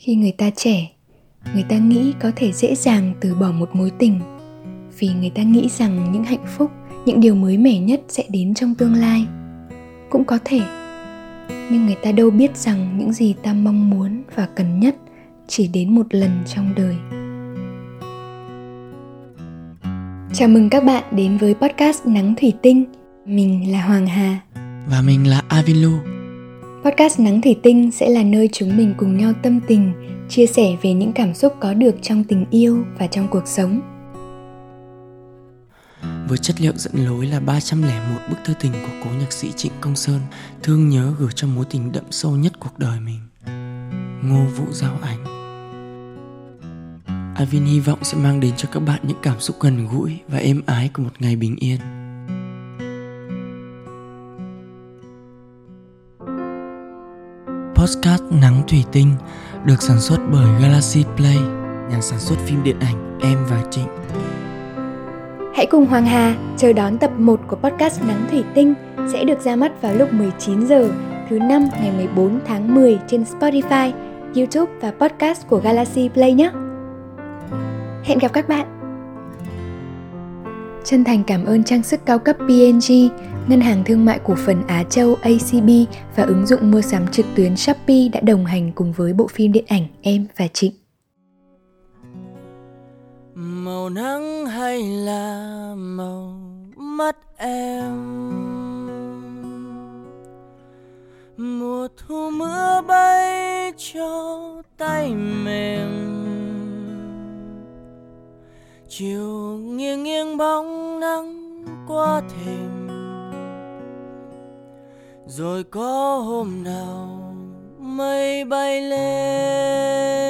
khi người ta trẻ, người ta nghĩ có thể dễ dàng từ bỏ một mối tình. Vì người ta nghĩ rằng những hạnh phúc, những điều mới mẻ nhất sẽ đến trong tương lai. Cũng có thể. Nhưng người ta đâu biết rằng những gì ta mong muốn và cần nhất chỉ đến một lần trong đời. Chào mừng các bạn đến với podcast nắng thủy tinh. Mình là hoàng hà. Và mình là avinlu podcast nắng thủy tinh sẽ là nơi chúng mình cùng nhau tâm tình, chia sẻ về những cảm xúc có được trong tình yêu và trong cuộc sống với chất liệu dẫn lối là 301 bức thư tình của cố nhạc sĩ Trịnh Công Sơn, thương nhớ gửi cho mối tình đậm sâu nhất cuộc đời mình. Ngô Vũ Giao Ánh. Avin hy vọng sẽ mang đến cho các bạn những cảm xúc gần gũi và êm ái của một ngày bình yên. Postcard Nắng Thủy Tinh được sản xuất bởi Galaxy Play, nhà sản xuất phim điện ảnh Em và Trịnh. Hãy cùng Hoàng Hà chờ đón tập 1 của podcast Nắng Thủy Tinh sẽ được ra mắt vào lúc 19 giờ thứ năm ngày 14 tháng 10 trên Spotify, YouTube và podcast của Galaxy Play nhé. Hẹn gặp các bạn. Chân thành cảm ơn trang sức cao cấp PNG, Ngân hàng Thương mại Cổ phần Á Châu ACB và ứng dụng mua sắm trực tuyến Shopee đã đồng hành cùng với bộ phim điện ảnh Em và Trịnh. màu nắng hay là màu mắt em mùa thu mưa bay cho tay mềm chiều nghiêng nghiêng bóng nắng qua thềm rồi có hôm nào mây bay lên?